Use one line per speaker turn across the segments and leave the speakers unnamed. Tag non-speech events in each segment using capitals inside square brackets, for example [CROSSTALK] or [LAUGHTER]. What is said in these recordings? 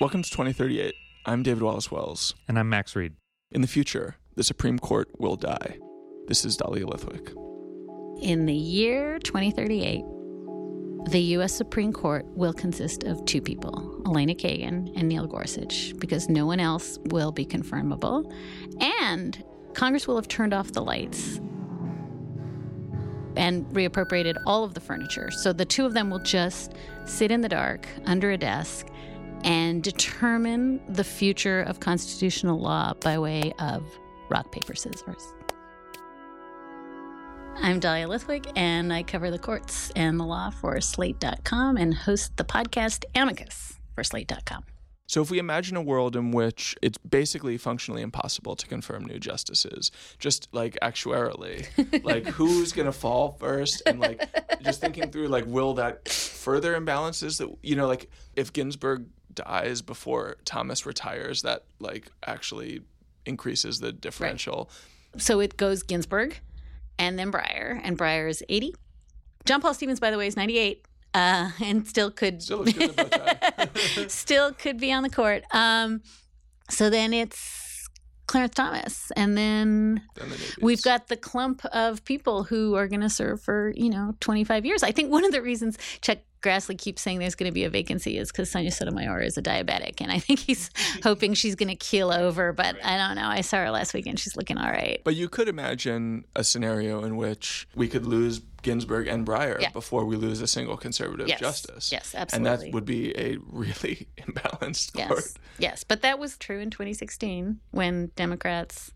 Welcome to 2038. I'm David Wallace Wells.
And I'm Max Read.
In the future, the Supreme Court will die. This is Dahlia Lithwick.
In the year 2038, the U.S. Supreme Court will consist of two people, Elena Kagan and Neil Gorsuch, because no one else will be confirmable. And Congress will have turned off the lights and reappropriated all of the furniture. So the two of them will just sit in the dark under a desk and determine the future of constitutional law by way of rock, paper, scissors. I'm Dahlia Lithwick, and I cover the courts and the law for Slate.com and host the podcast Amicus for Slate.com.
So, if we imagine a world in which it's basically functionally impossible to confirm new justices, just like actuarially, [LAUGHS] like who's going to fall first, and like just thinking through, like, will that further imbalances that, you know, like if Ginsburg dies before Thomas retires, that like actually increases the differential.
Right. So it goes Ginsburg and then Breyer, and Breyer is 80. John Paul Stevens, by the way, is 98. Uh, and still could
still, [LAUGHS]
still could be on the court. Um, so then it's Clarence Thomas, and then,
then
we've got the clump of people who are going to serve for you know 25 years. I think one of the reasons Chuck Grassley keeps saying there's going to be a vacancy is because Sonia Sotomayor is a diabetic, and I think he's [LAUGHS] hoping she's going to keel over. But right. I don't know. I saw her last weekend; she's looking all right.
But you could imagine a scenario in which we could lose Ginsburg and Breyer yeah. before we lose a single conservative
yes.
justice.
Yes, absolutely.
And that would be a really [LAUGHS] imbalanced
yes.
court.
Yes, but that was true in 2016 when Democrats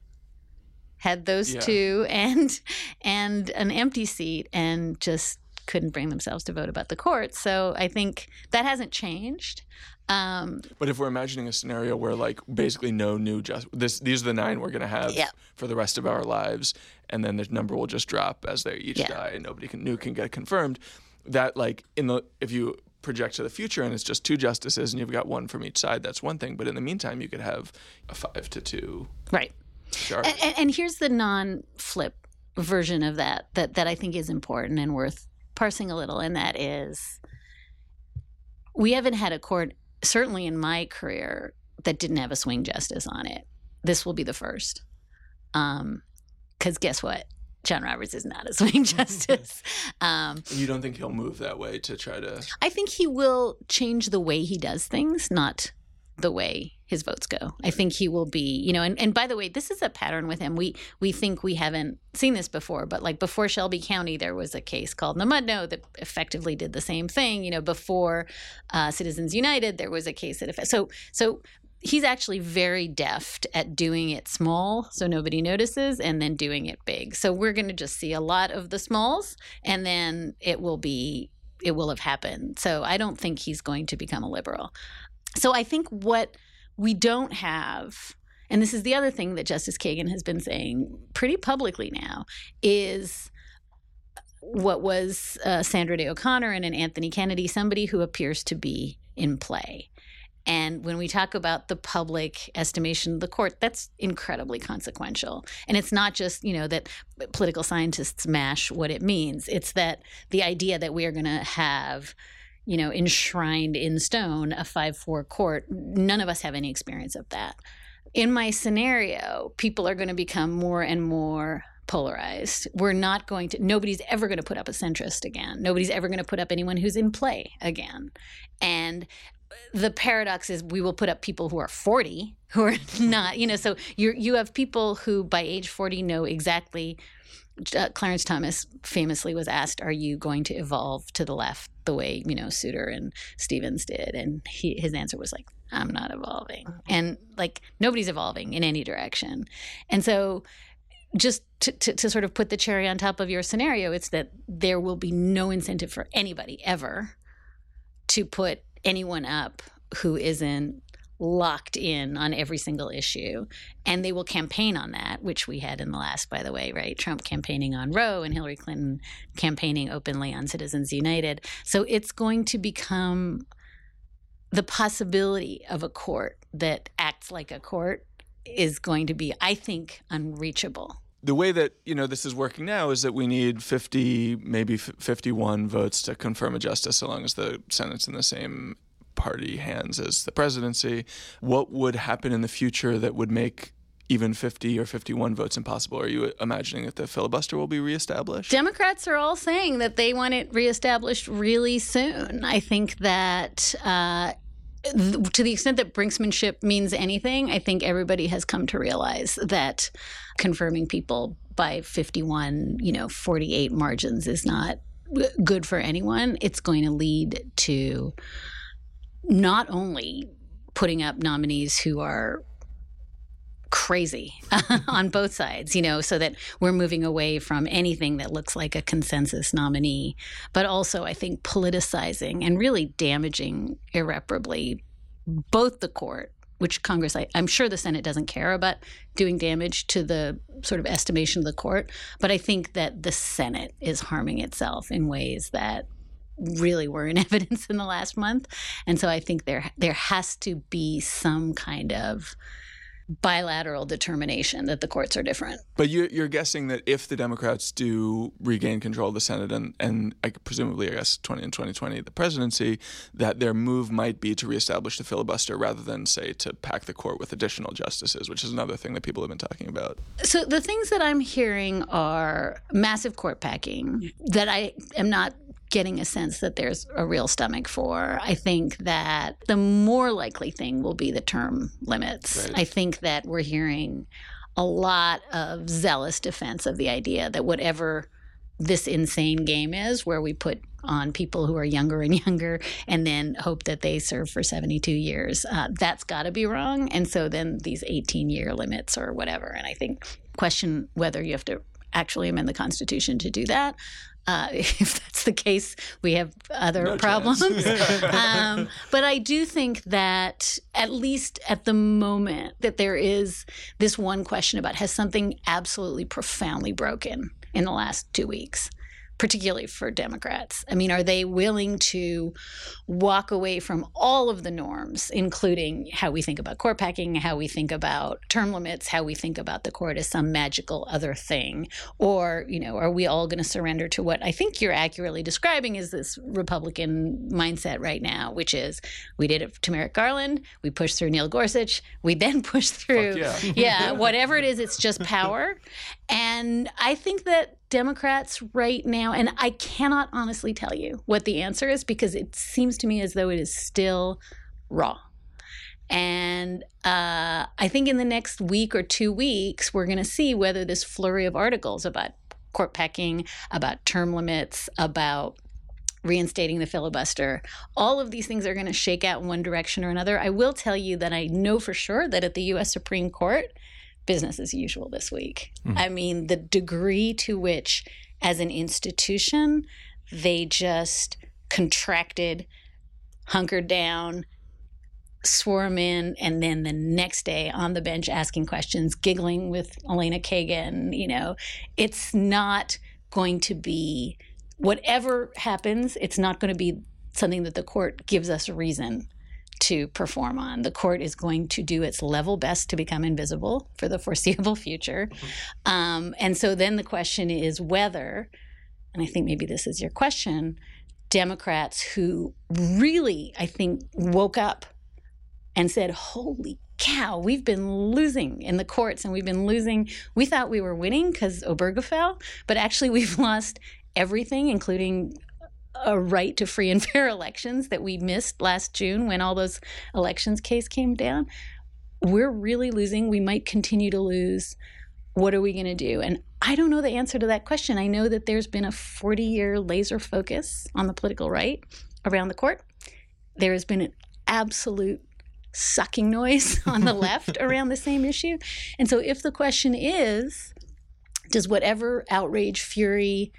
had those
yeah.
two and and an empty seat and just couldn't bring themselves to vote about the court. So I think that hasn't changed. Um,
but if we're imagining a scenario where, like, basically no new just this, these are the nine we're going to have
yeah.
for the rest of our lives, and then the number will just drop as they each
yeah.
die, and nobody can, new can get confirmed. That, like, in the if you project to the future and it's just two justices and you've got one from each side, that's one thing. But in the meantime, you could have a five to two.
Right. And, and, and here's the non-flip version of that that that I think is important and worth parsing a little, and that is we haven't had a court, certainly in my career, that didn't have a swing justice on it. This will be the first. Um, because guess what? John Roberts is not a [LAUGHS] swing justice. [LAUGHS] Um,
you don't think he'll move that way to try to?
I think he will change the way he does things, not the way his votes go. I think he will be, you know, and, and by the way, this is a pattern with him. We we think we haven't seen this before, but like before Shelby County, there was a case called Namudno that effectively did the same thing. You know, before uh, Citizens United, there was a case that so so he's actually very deft at doing it small so nobody notices and then doing it big. So we're going to just see a lot of the smalls and then it will be it will have happened. So I don't think he's going to become a liberal. So I think what we don't have, and this is the other thing that Justice Kagan has been saying pretty publicly now, is what was uh, Sandra Day O'Connor and an Anthony Kennedy, somebody who appears to be in play. And when we talk about the public estimation of the court, that's incredibly consequential. And it's not just, you know, that political scientists mash what it means. It's that the idea that we are going to have you know, enshrined in stone a 5 4 court. None of us have any experience of that. In my scenario, people are going to become more and more polarized. We're not going to, nobody's ever going to put up a centrist again. Nobody's ever going to put up anyone who's in play again. And the paradox is we will put up people who are 40 who are [LAUGHS] not, you know, so you you have people who by age 40 know exactly uh, Clarence Thomas famously was asked, "Are you going to evolve to the left the way you know Souter and Stevens did?" And he, his answer was like, "I'm not evolving," uh-huh. and like nobody's evolving in any direction. And so, just to, to, to sort of put the cherry on top of your scenario, it's that there will be no incentive for anybody ever to put anyone up who isn't locked in on every single issue. And they will campaign on that, which we had in the last, by the way, right? Trump campaigning on Roe and Hillary Clinton campaigning openly on Citizens United. So it's going to become the possibility of a court that acts like a court is going to be, I think, unreachable
the way that you know this is working now is that we need 50 maybe 51 votes to confirm a justice so long as the senate's in the same party hands as the presidency. What would happen in the future that would make even 50 or 51 votes impossible? Are you imagining that the filibuster will be reestablished?
Democrats are all saying that they want it reestablished really soon. I think that. Uh, to the extent that brinksmanship means anything, I think everybody has come to realize that confirming people by 51, you know, 48 margins is not good for anyone. It's going to lead to not only putting up nominees who are crazy [LAUGHS] on both sides, you know, so that we're moving away from anything that looks like a consensus nominee, but also I think politicizing and really damaging irreparably both the court, which Congress, I, am sure the Senate doesn't care about doing damage to the sort of estimation of the court, but I think that the Senate is harming itself in ways that really were in [LAUGHS] evidence in the last month. And so I think there there has to be some kind of bilateral determination that the courts are different.
But you're, you're guessing that if the Democrats do regain control of the Senate and, and presumably, I guess, 20 and 2020, the presidency, that their move might be to reestablish the filibuster rather than, say, to pack the court with additional justices, which is another thing that people have been talking about.
So the things that I'm hearing are massive court packing that I am not getting a sense that there's a real stomach for. I think that the more likely thing will be the term limits. Right. I think that we're hearing a lot of zealous defense of the idea that whatever this insane game is, where we put on people who are younger and [LAUGHS] younger and then hope that they serve for 72 years, uh, that's got to be wrong. And so then these 18 year limits or whatever. And I think question whether you have to actually amend the Constitution to do that. Uh, [LAUGHS] if that's the case, we have other no problems. [LAUGHS] um, but I do think that, at least at the moment, that there is this one question about has something absolutely profoundly broken in the last two weeks? Particularly for Democrats? I mean, are they willing to walk away from all of the norms, including how we think about court packing, how we think about term limits, how we think about the court as some magical other thing? Or, you know, are we all going to surrender to what I think you're accurately describing is this Republican mindset right now, which is we did it to Merrick Garland, we pushed through Neil Gorsuch, we then pushed through, yeah. yeah, [LAUGHS] whatever it is, it's just power. And I think that Democrats right now, and I cannot honestly tell you what the answer is because it seems to me as though it is still raw. And uh, I think in the next week or two weeks, we're going to see whether this flurry of articles about court packing, about term limits, about reinstating the filibuster. All of these things are going to shake out in one direction or another. I will tell you that I know for sure that at the US Supreme Court, business as usual this week. Mm. I mean, the degree to which, as an institution, they just contracted, hunkered down, swarm in, and then the next day on the bench asking questions, giggling with Elena Kagan. You know, it's not going to be whatever happens, it's not going to be something that the court gives us a reason to perform on. The court is going to do its level best to become invisible for the foreseeable future. Um, and so then the question is whether, and I think maybe this is your question, Democrats who really, I think, woke up and said, holy cow, we've been losing in the courts and we've been losing. We thought we were winning because Obergefell, but actually we've [LAUGHS] lost everything, including a right to free and [LAUGHS] fair elections that we missed last June when all those elections case came down. We're really losing. We might continue to lose. What are we going to do? And I don't know the answer to that question. I know that there's been a 40 year laser focus on the political right around the court. There has been an absolute sucking noise [LAUGHS] on the left [LAUGHS] around the same issue. And so, if the question is, does whatever outrage, fury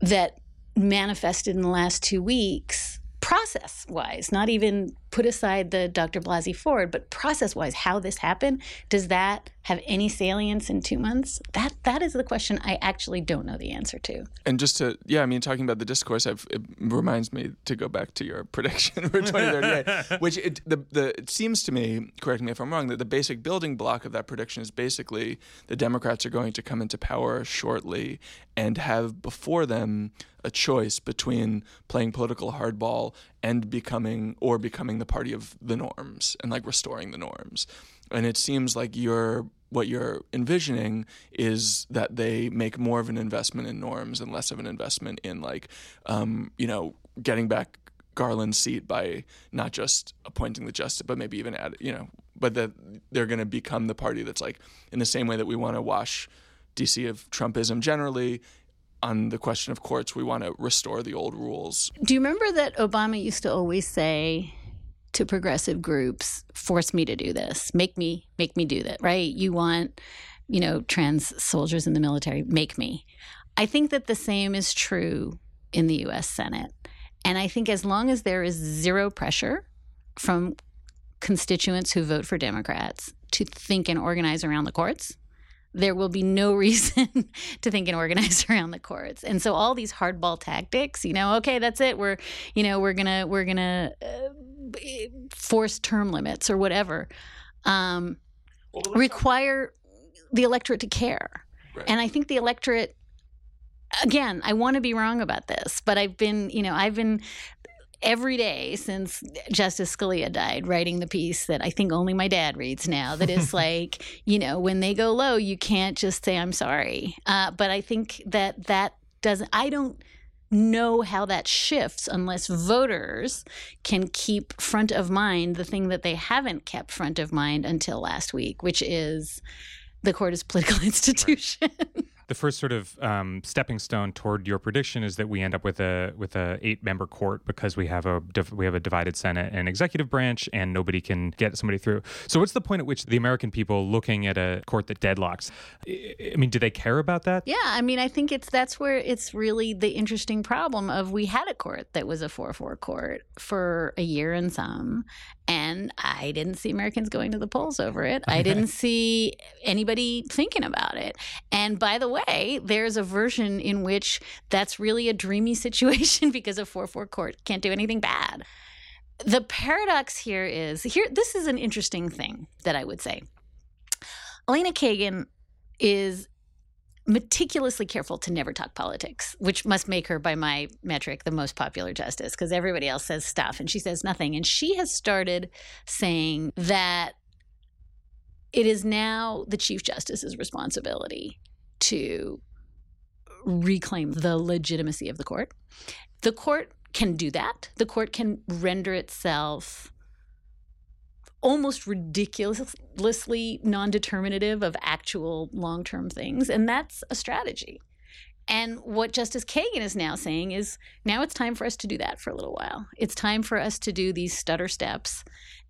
that manifested in the last two weeks process wise, not even put aside the Dr. Blasey Ford, but process wise, how this happened, does that have any salience in two months? That that is the question I actually don't know the answer to.
And just to yeah, I mean, talking about the discourse, I've, it reminds me to go back to your [LAUGHS] prediction for 2038, [LAUGHS] which it, the the it seems to me, correct me if I'm wrong, that the basic building block of that prediction is basically the Democrats are going to come into power shortly and have before them a choice between playing political hardball and becoming or becoming the party of the norms and like restoring the norms. And it seems like you're what you're envisioning is that they make more of an investment in norms and less of an investment in like um, you know getting back Garland's seat by not just appointing the justice, but maybe even add, you know, but that they're going to become the party that's like in the same way that we want to wash DC of Trumpism generally. On the question of courts, we want to restore the old rules.
Do you remember that Obama used to always say to progressive groups, "Force me to do this. Make me make me do that." Right? You want, you know, trans soldiers in the military. Make me. I think that the same is true in the U.S. Senate. And I think as long as there is zero pressure from constituents who vote for Democrats to think and organize around the courts, there will be no [LAUGHS] reason to think and organize [LAUGHS] around the courts. And so all these hardball tactics, you know, okay, that's it. We're, you know, we're gonna we're gonna uh, force term limits or whatever, um, well, require the electorate to care. Right. And I think the electorate again, I want to be wrong about this, but I've been, you know, I've been every day since Justice Scalia died writing the piece that I think only my dad reads now that is [LAUGHS] like, you know, when they go low, you can't just say, I'm sorry. Uh, but I think that that doesn't, I don't know how that shifts unless voters can keep front of mind the thing that they haven't kept front of mind until last week, which is the court is political [LAUGHS] institution.
The first sort of um, stepping stone toward your prediction is that we end up with a with a eight member court because we have a we have a divided Senate and executive branch, and nobody can get somebody through. So, what's the point at which the American people looking at a court that deadlocks? I mean, do they care about that?
Yeah, I mean, I think it's that's where it's really the interesting problem of we had a court that was a four four court for a year and some, and I didn't see Americans going to the polls over it. I [LAUGHS] didn't see anybody thinking about it. And by the way, there's a version in which that's really a dreamy [LAUGHS] situation because a 4 4 court can't do anything bad. The paradox here is here, this is an interesting thing that I would say. Elena Kagan is meticulously careful to never talk politics, which must make her, by my metric, the most popular justice because everybody else says stuff and she says nothing. And she has started saying that it is now the Chief Justice's responsibility to reclaim the legitimacy of the court. The court can do that. The court can render itself almost ridiculously non determinative of actual long term things. And that's a strategy. And what Justice Kagan is now saying is now it's time for us to do that for a little while. It's time for us to do these stutter steps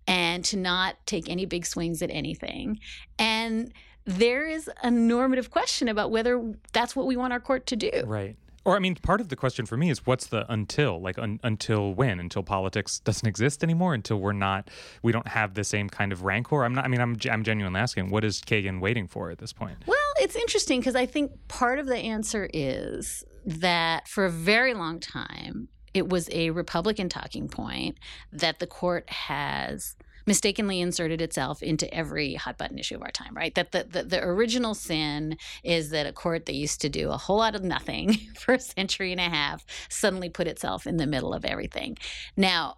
and to not take any big swings at anything. And there is a normative question about whether that's what we want our court to do.
Right. Or, I mean, part of the question for me is what's the until? Like, un- until when? Until politics doesn't exist anymore? Until we're not, we don't have the same kind of rancor? I'm not, I mean, I'm, I'm genuinely asking, what is Kagan waiting for at this point?
Well, it's interesting because I think part of the answer is that for a very long time, it was a Republican talking point that the court has mistakenly inserted itself into every hot button issue of our time, right? That the, the, the original sin is that a court that used to do a whole lot of nothing [LAUGHS] for a century and a half suddenly put itself in the middle of everything. Now,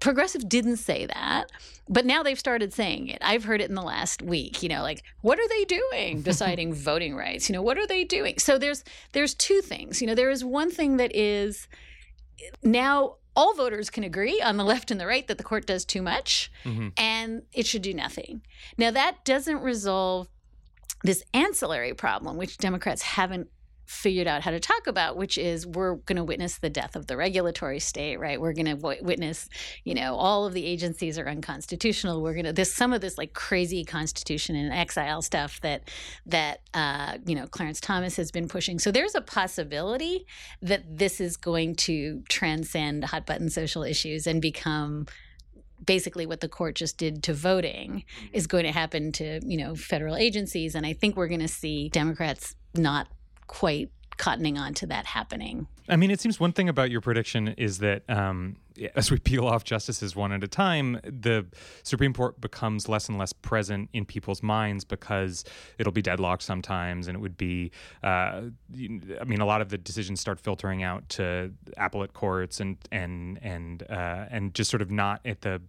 Progressive didn't say that, but now they've started saying it. I've heard it in the last week, you know, like what are they doing [LAUGHS] deciding voting rights? You know, what are they doing? So there's there's two things. You know, there is one thing that is now all voters can agree on the [LAUGHS] left and the right that the court does too much mm-hmm. and it should do nothing. Now, that doesn't resolve this ancillary problem, which Democrats haven't figured out how to talk about, which is we're going to witness the death of the regulatory state, right? We're going to w- witness, you know, all of the agencies are unconstitutional. We're going to this some of this like crazy constitution in exile stuff that that uh, you know Clarence Thomas has been pushing. So there's a possibility that this is going to transcend hot button social issues and become basically what the court just did to voting is going to happen to you know federal agencies and i think we're going to see democrats not quite cottoning on to that happening.
I mean, it seems one thing about your prediction is that um, [LAUGHS] as we peel off justices one at a time, the Supreme Court becomes less and less present in people's minds because it'll be deadlocked sometimes, and it would be. Uh, I mean, a lot of the decisions start filtering out to appellate courts and and and uh, and just sort of not at the.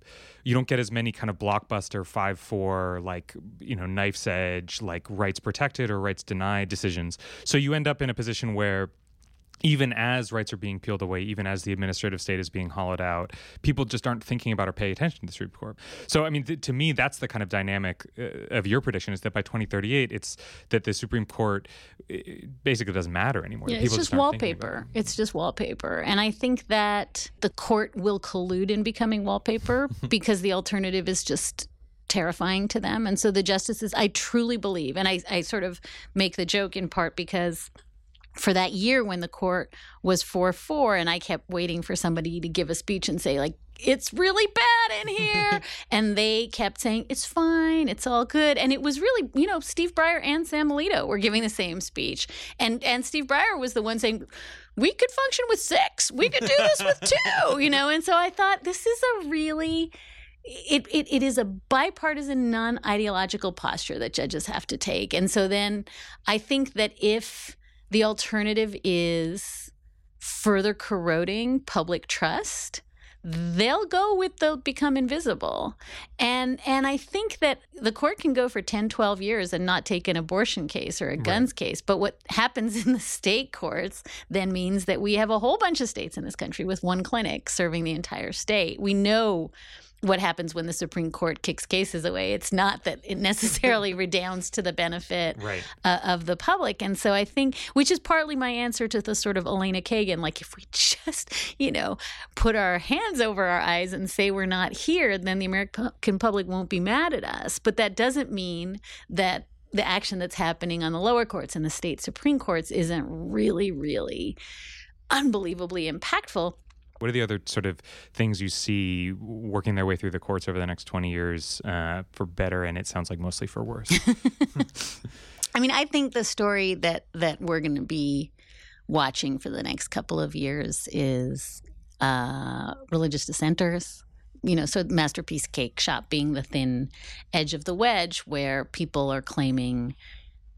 You don't get as many kind of blockbuster five four like you know knife's edge like rights protected or rights denied decisions. So you end up in a position where even as rights are being peeled away, even as the administrative state is being hollowed out, people just aren't thinking about or pay attention to the Supreme Court. So, I mean, th- to me, that's the kind of dynamic uh, of your prediction is that by 2038, it's that the Supreme Court basically doesn't matter anymore.
Yeah, it's just, just wallpaper. It. It's just wallpaper. And I think that the court will collude in becoming wallpaper [LAUGHS] because the alternative is just terrifying to them. And so the justices, I truly believe, and I, I sort of make the joke in part because for that year when the court was 4 4, and I kept waiting for somebody to give a speech and say, like, it's really bad in here. [LAUGHS] and they kept saying, it's fine, it's all good. And it was really, you know, Steve Breyer and Sam Alito were giving the same speech. And and Steve Breyer was the one saying, we could function with six. We could do this with [LAUGHS] two, you know? And so I thought this is a really it, it, it is a bipartisan, non ideological posture that judges have to take. And so then I think that if the alternative is further corroding public trust, they'll go with they'll become invisible. And and i think that the court can go for 10 12 years and not take an abortion case or a guns right. case. But what happens [LAUGHS] in the state courts then means that we have a whole bunch of states in this country with one clinic serving the entire state. We know what happens when the Supreme Court kicks cases away. It's not that it necessarily [LAUGHS] redounds to the benefit
right.
uh, of the public. And so I think, which is partly my answer to the sort of Elena Kagan, like if we [LAUGHS] just, you know, put our hands over our eyes and say we're not here, then the American public won't be mad at us. But that doesn't mean that the action that's happening on the lower courts and the state Supreme Courts isn't really, really unbelievably impactful
what are the other sort of things you see working their way through the courts over the next 20 years uh, for better and it sounds like mostly for worse? [LAUGHS] [LAUGHS]
I mean, I think the story that that we're going to be watching for the next couple of years is uh, religious dissenters. You know, so Masterpiece Cakeshop being the thin edge of the wedge where people are claiming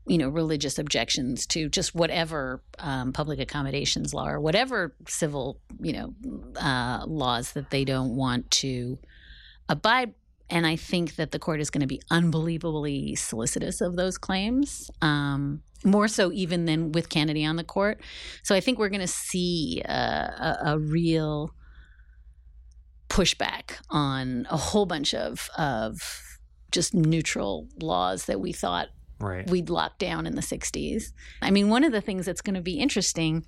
you know religious objections to just whatever um, public accommodations law or whatever civil you know uh, laws that they don't want to abide. And i think that the court is going to be unbelievably solicitous of those claims um, more so even than with kennedy on the court. So i think we're going to see a, a, a real pushback on a whole bunch of of just neutral laws that we thought
right.
we'd locked down in the 60s. I mean, one of the things that's going to be interesting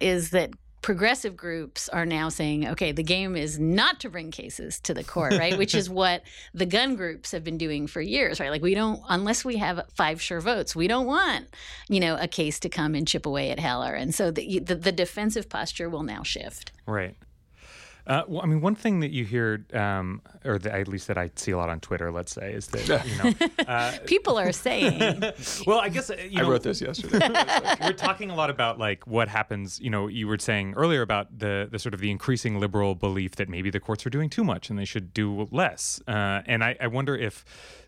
is that progressive groups are now saying, okay, the game is not to bring cases to the court, right? [LAUGHS] Which is what the gun groups have been doing for years, right? Like we don't, unless we have five sure votes, we don't want, you know, a case to come and chip away at Heller. And so the, the, the defensive posture will now shift.
Right. Uh, well, I mean, one thing that you hear, um, or the, at least that I see a lot on Twitter, let's say, is that [LAUGHS] you know,
uh, people are saying. [LAUGHS]
well, I guess uh, you know,
I wrote this yesterday. [LAUGHS]
we're talking a lot about like what happens. You know, you were saying earlier about the the sort of the increasing liberal belief that maybe the courts are doing too much and they should do less. Uh, and I, I wonder if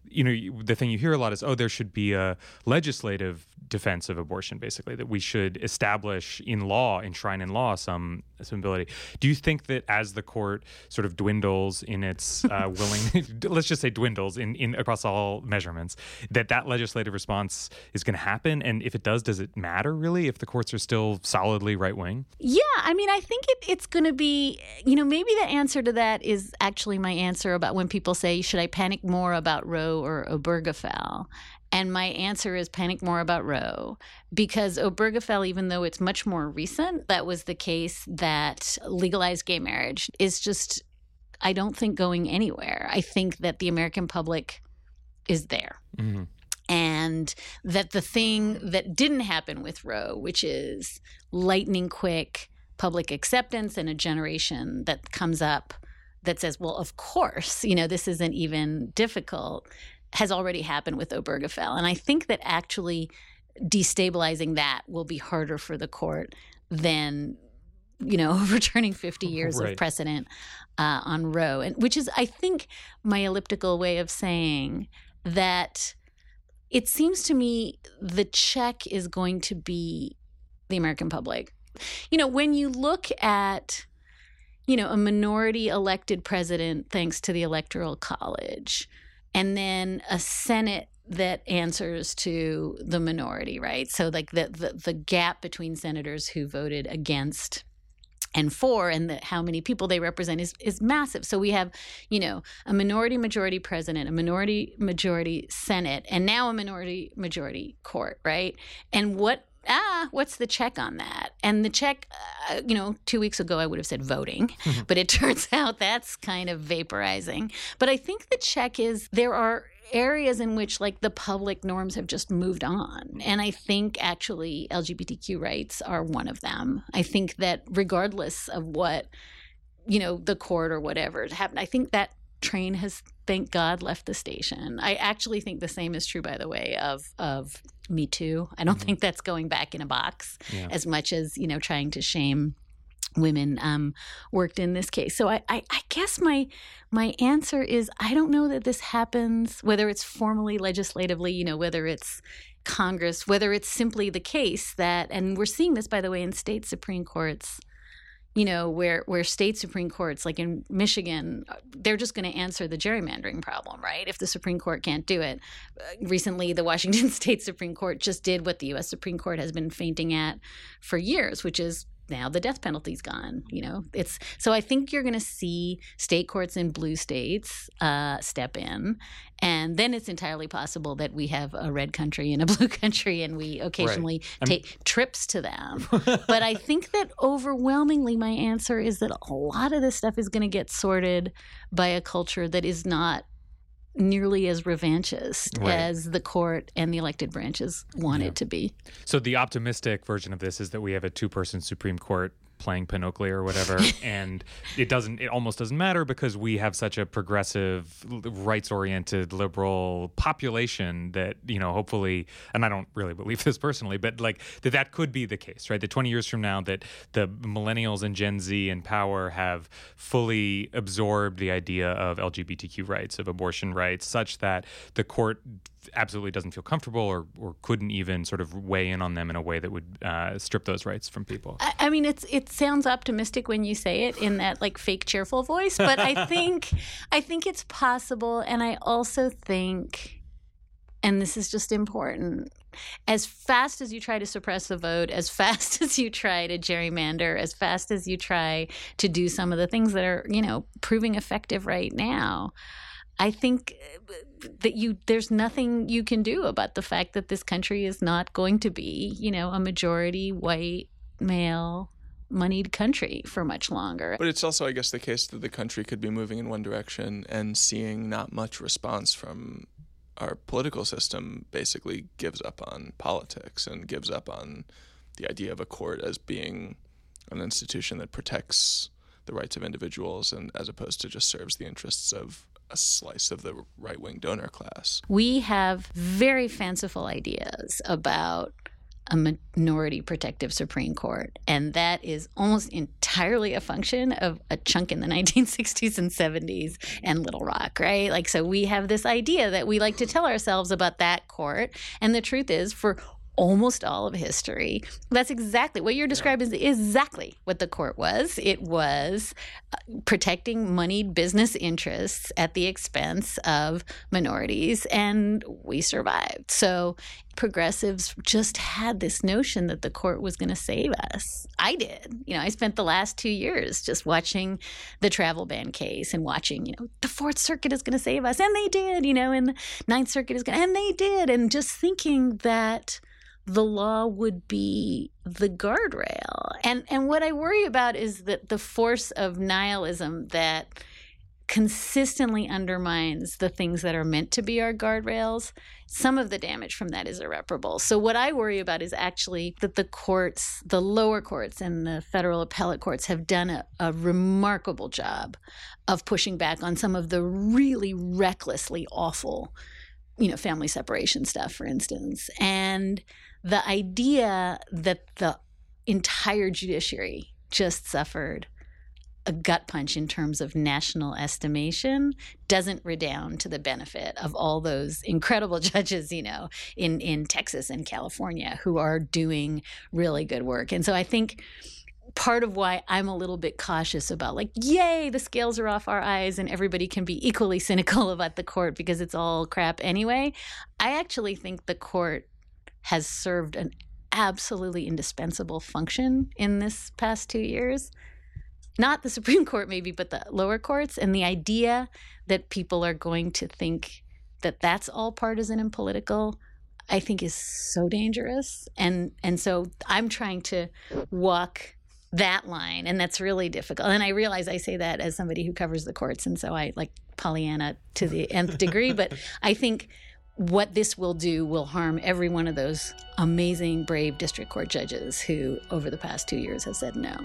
you know, the thing you hear a lot is, oh, there should be a legislative defense of abortion, basically, that we should establish in law, enshrine in law some, some ability. Do you think that as the court sort of dwindles in its uh, [LAUGHS] willing, [LAUGHS] let's just say dwindles in, in across all measurements, that that legislative response is going to happen? And if it does, does it matter really if the courts are still solidly right wing?
Yeah, I mean, I think it, it's going to be, you know, maybe the answer to that is actually my answer about when people say, should I panic more about Roe or Obergefell? And my answer is panic more about Roe because Obergefell, even though it's much more recent, that was the case that legalized gay marriage is just, I don't think going anywhere. I think that the American public is there. Mm-hmm. And that the thing that didn't happen with Roe, which is lightning quick public acceptance and a generation that comes up that says, well, of course, you know, this isn't even difficult, has already happened with Obergefell. And I think that actually destabilizing that will be harder for the court than you know, [LAUGHS] overturning 50 [LAUGHS] years
Right.
of precedent uh, on Roe, and which is, I think, my elliptical way of saying that it seems to me the check is going to be the American public. You know, when you look at, you know, a minority elected president thanks to the Electoral College, and then a Senate that answers to the minority, right? So like the the, the gap between senators who voted against and for and the, how many people they represent is is massive. So we have, you know, a minority majority president, a minority majority senate, and now a minority majority court, right? And what ah, what's the check on that? And the check, uh, you know, two weeks ago I would have said voting, [LAUGHS] but it turns [LAUGHS] out that's kind of vaporizing. But I think the check is there are areas in which like the public norms have just moved on and i think actually lgbtq rights are one of them i think that regardless of what you know the court or whatever happened i think that train has thank god left the station i actually think the same is true by the way of of me too i don't
Mhm.
think that's going back in a box
Yeah.
as much as you know trying to shame women um, worked in this case. So I, I, I guess my my answer is I don't know that this happens whether it's formally legislatively, you know, whether it's Congress, whether it's simply the case that, and we're seeing this by the way in state supreme courts. You know, where where state supreme courts, like in Michigan, they're just going to answer the gerrymandering problem, right? If the Supreme Court can't do it. Uh, recently, the Washington [LAUGHS] State Supreme Court just did what the U.S. Supreme Court has been fainting at for years, which is now the death penalty's gone you know? It's so i think you're going to see state courts in blue states uh, step in and then it's entirely possible that we have a red country and a [LAUGHS] blue country and we occasionally
I'm-
take trips to them. [LAUGHS] But i think that overwhelmingly my answer is that a lot of this stuff is going to get sorted by a culture that is not nearly as revanchist
Right.
as the court and the elected branches want
Yeah.
it to be
So the optimistic version of this is that we have a two-person Supreme Court playing pinochle or whatever, [LAUGHS] and it doesn't. It almost doesn't matter because we have such a progressive, rights-oriented, liberal population that you know, hopefully, and I don't really believe this personally, but like that that could be the case, right? That 20 years from now, that the millennials and Gen Z in power have fully absorbed the idea of LGBTQ rights, of abortion rights, such that the court absolutely doesn't feel comfortable or, or couldn't even sort of weigh in on them in a way that would uh, strip those rights from people.
I, I mean, it's it sounds optimistic when you say it in that like fake cheerful voice, but I [LAUGHS] think I think it's possible, and I also think, and this is just important. As fast as you try to suppress the vote, as fast [LAUGHS] as you try to gerrymander, as fast as you try to do some of the things that are, you know, proving effective right now, I think uh, that you there's nothing you can do about the fact that this country is not going to be, you know, a majority white male moneyed country for much longer.
But it's also, I guess, the case that the country could be moving in one direction and seeing not much response from our political system basically gives up on politics and gives up on the idea of a court as being an institution that protects the rights of individuals and as opposed to just serves the interests of a slice of the right wing donor class.
We have very fanciful ideas about a minority protective Supreme Court. And that is almost entirely a function of a chunk in the [LAUGHS] 1960s and 70s and Little Rock, right? Like, so we have this idea that we like to tell ourselves about that court. And the truth is, for almost all of history. That's exactly what you're describing is exactly what the court was. It was uh, protecting moneyed business interests at the expense of minorities, and we survived. So progressives just had this notion that the court was going to save us. I did. You know, I spent the last two years just watching the travel ban case and watching, you know, the Fourth Circuit is going to save us. And they did, you know, and the Ninth Circuit is going to, and they did. And just thinking that the law would be the guardrail. And and what I worry about is that the force of nihilism that consistently undermines the things that are meant to be our guardrails, some of the damage from that is irreparable. So what I worry about is actually that the courts, the lower courts and the federal appellate courts have done a, a remarkable job of pushing back on some of the really recklessly awful you know family separation stuff for instance and the idea that the entire judiciary just suffered a gut punch in terms of national estimation doesn't redound to the benefit of all those incredible [LAUGHS] judges, you know, in in Texas and California who are doing really good work. And so I think part of why I'm a little bit cautious about like, yay, the scales are off our eyes and everybody can be equally cynical [LAUGHS] about the court because it's all crap anyway. I actually think the court has served an absolutely indispensable function in this past two years not the [LAUGHS] Supreme Court, maybe, but the lower courts. And the idea that people are going to think that that's all partisan and political, I think is so dangerous. And and so I'm trying to walk that line, and that's really difficult. And I realize I say that as somebody who covers the courts, and so I like Pollyanna to the nth degree. but [LAUGHS] I think what this will do will harm every one of those amazing, brave district court judges who, over the past two years, have said no.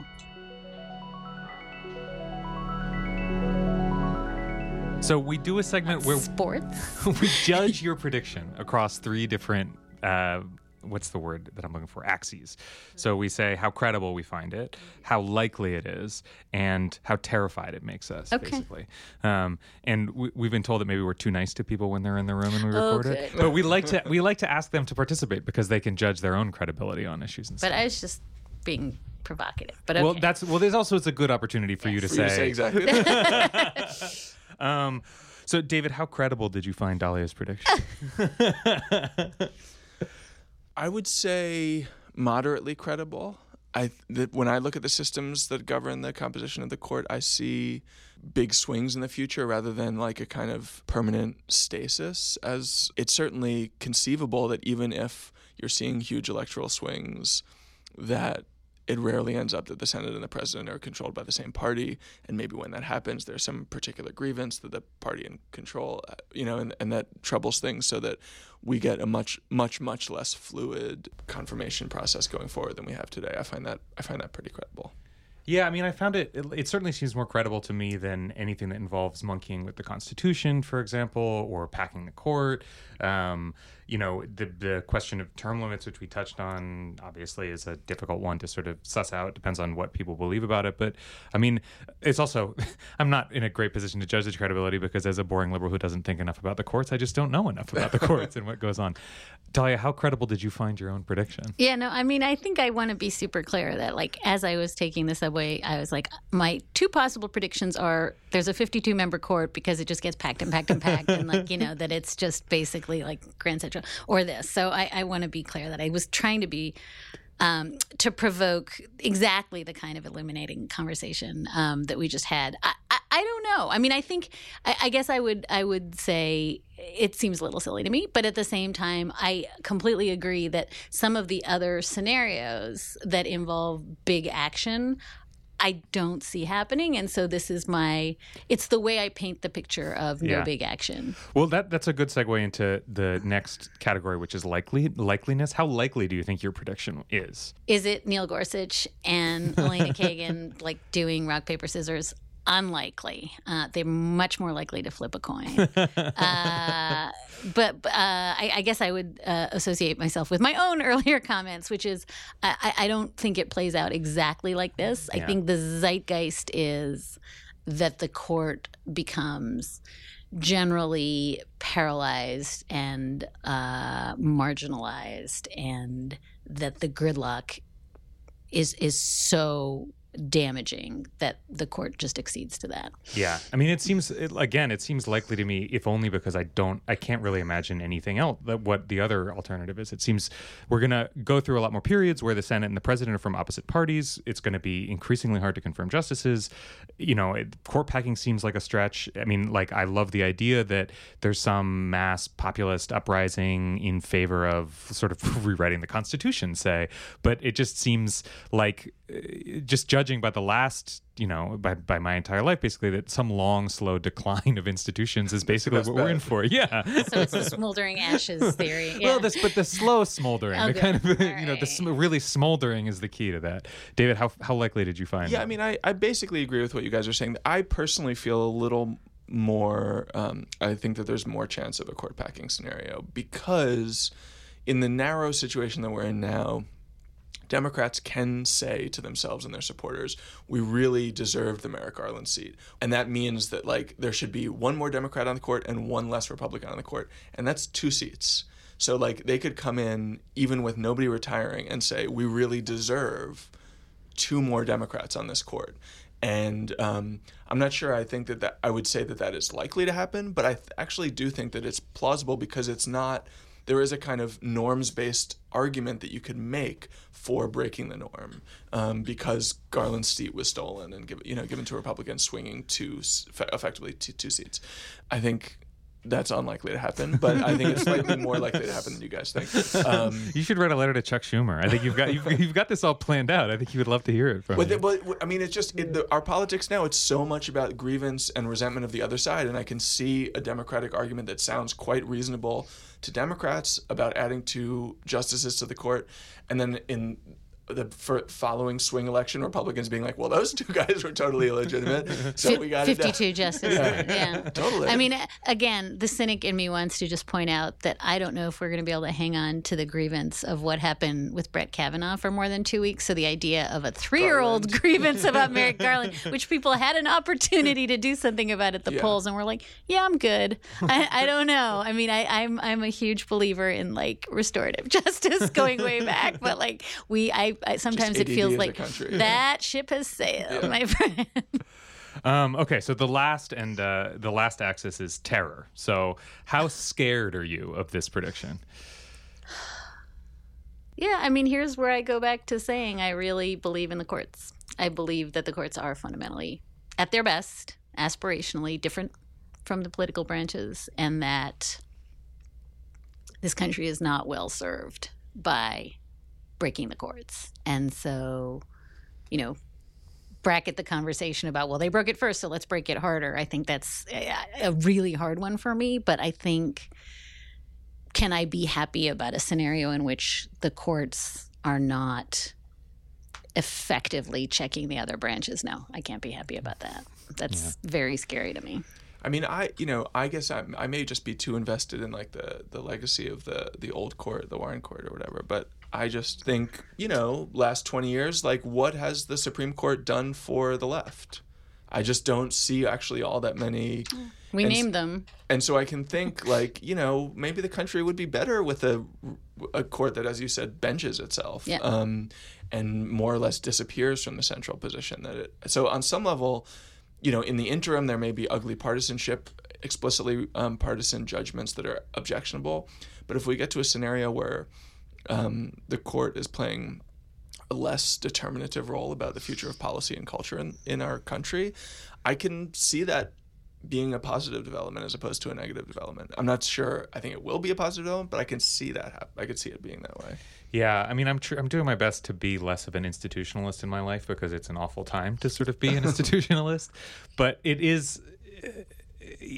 So we do a segment where
sports. [LAUGHS]
we judge your prediction across three different. Uh, what's the word that I'm looking for? Axes. So we say how credible we find it, how likely it is, and how terrified it makes us,
Okay.
basically. Um, and we, we've been told that maybe we're too nice to people when they're in the room and we
Oh,
record it. But we like to [LAUGHS] we like to ask them to participate because they can judge their own credibility on issues and
But
stuff.
But I was just being provocative. But okay.
Well, that's well. There's also it's a good opportunity for you to
For you to say exactly. [LAUGHS] [LAUGHS]
Um, so, David, how credible did you find Dahlia's prediction?
I would say moderately credible. I that when I look at the systems that govern the composition of the court, I see big swings in the future rather than like a kind of permanent stasis. As it's certainly conceivable that even if you're seeing huge electoral swings, that it rarely ends up that the Senate and the president are controlled by the same party. And maybe when that happens, there's some particular grievance that the party in control, uh, you know, and, and that troubles things so that we get a much, much, much less fluid confirmation process going forward than we have today. I find that I find that pretty credible.
Yeah, I mean, I found it, it. It certainly seems more credible to me than anything that involves monkeying with the Constitution, for example, or packing the court. Um, you know, the the question of term limits, which we touched on, obviously is a difficult one to sort of suss out. It Depends on what people believe about it. But I mean, it's also [LAUGHS] I'm not in a great position to judge the credibility because as a boring liberal who doesn't think enough about the courts, I just don't know enough about the courts and what goes on. Dahlia, how credible did you find your own prediction?
Yeah, no, I mean, I think I want to be super clear that, like, as I was taking the subway, I was like, my two possible predictions are there's a 52 member court because it just gets packed and packed and packed, and, like, you know, that it's just basically like Grand Central or this. So I, I want to be clear that I was trying to be. Um, to provoke exactly the kind of illuminating conversation um, that we just had, I, I, I don't know. I mean, I think I, I guess I would I would say it seems a little silly to me, but at the same time, I completely agree that some of the other scenarios that involve big action. I don't see happening, and so this is my. It's the way I paint the picture of no
Yeah.
big action.
Well, that that's a good segue into the next category, which is likely likeliness. How likely do you think your prediction is?
Is it Neil Gorsuch and Elena [LAUGHS] Kagan like doing rock paper scissors? Unlikely. Uh, they're much more likely to flip a coin. [LAUGHS] Uh, but uh, I, I guess I would uh, associate myself with my own [LAUGHS] earlier comments, which is I, I I don't think it plays out exactly like this. I think the zeitgeist is that the court becomes generally paralyzed and uh, marginalized, and that the gridlock is is so damaging that the court just exceeds to that.
Yeah, I mean, it seems it, again, it seems likely to me, if only because I don't, I can't really imagine anything else. That what the other alternative is. It seems we're gonna go through a lot more periods where the Senate and the president are from opposite parties. It's going to be increasingly hard to confirm justices. You know, it, court packing seems like a stretch. I mean, like I love the idea that there's some mass populist uprising in favor of sort of [LAUGHS] rewriting the Constitution, say, but it just seems like just judging by the last you know by, by my entire life basically that some long slow decline of institutions is basically
best
what we're in for [LAUGHS] yeah
So it's the smoldering ashes [LAUGHS] theory. Yeah.
well this but the slow smoldering the
Okay.
kind of [LAUGHS]
All
you know the sm- really smoldering is the key to that david how, how likely did you find
Yeah,
that?
I mean, I, I basically agree with what you guys are saying. I personally feel a little more. Um, I think that there's more chance of a court packing scenario because, in the narrow situation that we're in now, Democrats can say to themselves and their supporters, we really deserve the Merrick Garland seat. And that means that like there should be one more Democrat on the court and one less Republican on the court. And that's two seats. So like they could come in even with nobody retiring and say, we really deserve two more Democrats on this court. And um, I'm not sure. I think that, that I would say that that is likely to happen, but I th- actually do think that it's plausible because it's not. There is a kind of norms-based argument that you could make for breaking the norm, um, because Garland's seat was stolen and give, you know given to Republicans, swinging two effectively two, two seats. I think that's unlikely to happen, but I think it's slightly more likely to happen than you guys think. Um, [LAUGHS]
you should write a letter to Chuck Schumer. I think you've got you've, you've got this all planned out. I think he would love to hear it from
but
you.
But I mean, it's just it, the, our politics now. It's so much about grievance and resentment of the other side, and I can see a democratic argument that sounds quite reasonable to Democrats about adding two justices to the court, and then in the following swing election, Republicans being like, "Well, those [LAUGHS] two guys were totally illegitimate, so we got
fifty-two justices." Yeah. yeah, [LAUGHS]
totally.
I mean, again, the cynic in me wants to just point out that I don't know if we're going to be able to hang on to the grievance of what happened with Brett Kavanaugh for more than two weeks. So the idea of a three-year-old grievance about Merrick [LAUGHS] Garland, which people had an opportunity to do something about at the yeah. polls, and we're like, "Yeah, I'm good." I, I don't know. I mean, I, I'm I'm a huge believer in like restorative justice going way back, but like we I I, sometimes it feels like [LAUGHS] that ship has sailed, yeah. my [LAUGHS] friend.
Um, okay, so the last and uh, the last axis is terror. So, how scared are you of this prediction? [SIGHS]
Yeah, I mean, here's where I go back to saying I really believe in the courts. I believe that the courts are fundamentally, at their best, aspirationally different from the political branches, and that this country is not well served by breaking the courts. And so, you know, bracket the conversation about, well, they broke it first, so let's break it harder. I think that's a really hard one for me. But I think, can I be happy about a scenario in which the courts are not effectively checking the other branches? No, I can't be happy about that. That's yeah. very scary to me.
I mean, I you know, I guess I I may just be too invested in like the the legacy of the the old court, the Warren Court or whatever. But I just think you know, last twenty years, like what has the Supreme Court done for the left? I just don't see actually all that many.
We and, named them,
and so I can think like you know maybe the country would be better with a a court that, as you said, benches itself.
Yeah.
Um, and more or less disappears from the central position that it. So on some level, you know, in the interim, there may be ugly partisanship, explicitly um, partisan judgments that are objectionable. But if we get to a scenario where um, the court is playing a less determinative role about the future of policy and culture in, in our country, I can see that being a positive development as opposed to a negative development. I'm not sure. I think it will be a positive development, but I can see that. Happen. I could see it being that way.
Yeah, I mean, I'm tr- I'm doing my best to be less of an institutionalist in my life because it's an awful time to sort of be an [LAUGHS] institutionalist. But it is.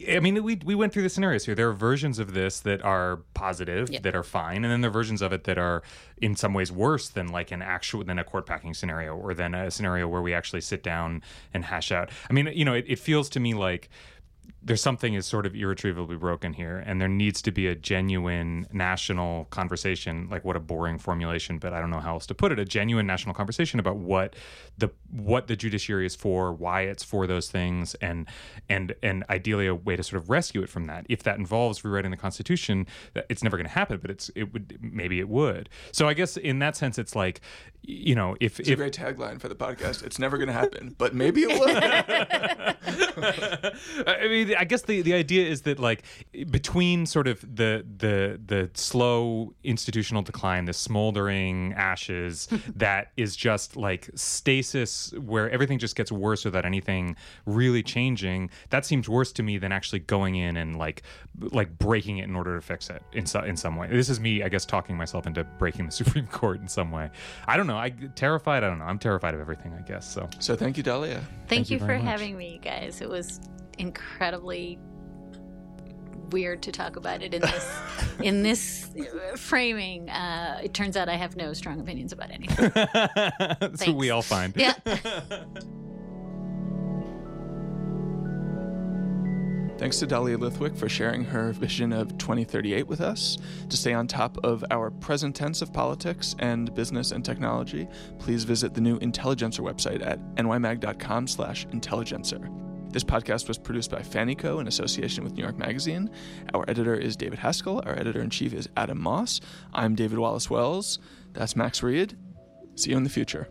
I mean, we we went through the scenarios here. There are versions of this that are positive, yep. that are fine, and then there are versions of it that are in some ways worse than like an actual than a court packing scenario or than a scenario where we actually sit down and hash out. I mean, you know, it, it feels to me like there's something is sort of irretrievably broken here and there needs to be a genuine national conversation like what a boring formulation but i don't know how else to put it a genuine national conversation about what the what the judiciary is for why it's for those things and and and ideally a way to sort of rescue it from that. If that involves rewriting the constitution it's never going to happen but it's it would maybe it would. So i guess in that sense it's like you know if
it's
if,
a great tagline for the podcast. It's never going to happen but maybe it would. [LAUGHS] [LAUGHS]
I mean I guess the, the idea is that like between sort of the the the slow institutional decline, the smoldering ashes [LAUGHS] that is just like stasis where everything just gets worse without anything really changing. That seems worse to me than actually going in and like like breaking it in order to fix it in so, in some way. This is me, I guess, talking myself into breaking the [LAUGHS] Supreme Court in some way. I don't know. I terrified. I don't know. I'm terrified of everything. I guess so.
So thank you, Dahlia.
Thank, thank you, you for much. having me, guys. It was incredibly weird to talk about it in this [LAUGHS] in this framing. Uh, it turns out I have no strong opinions about anything. [LAUGHS]
That's what we all find. [LAUGHS]
Yeah.
Thanks to Dahlia Lithwick for sharing her vision of 2038 with us. To stay on top of our present tense of politics and business and technology, please visit the new Intelligencer website at nymag.com slash intelligencer. This podcast was produced by Fanico in association with New York Magazine. Our editor is David Haskell. Our editor in chief is Adam Moss. I'm David Wallace Wells. That's Max Read. See you in the future.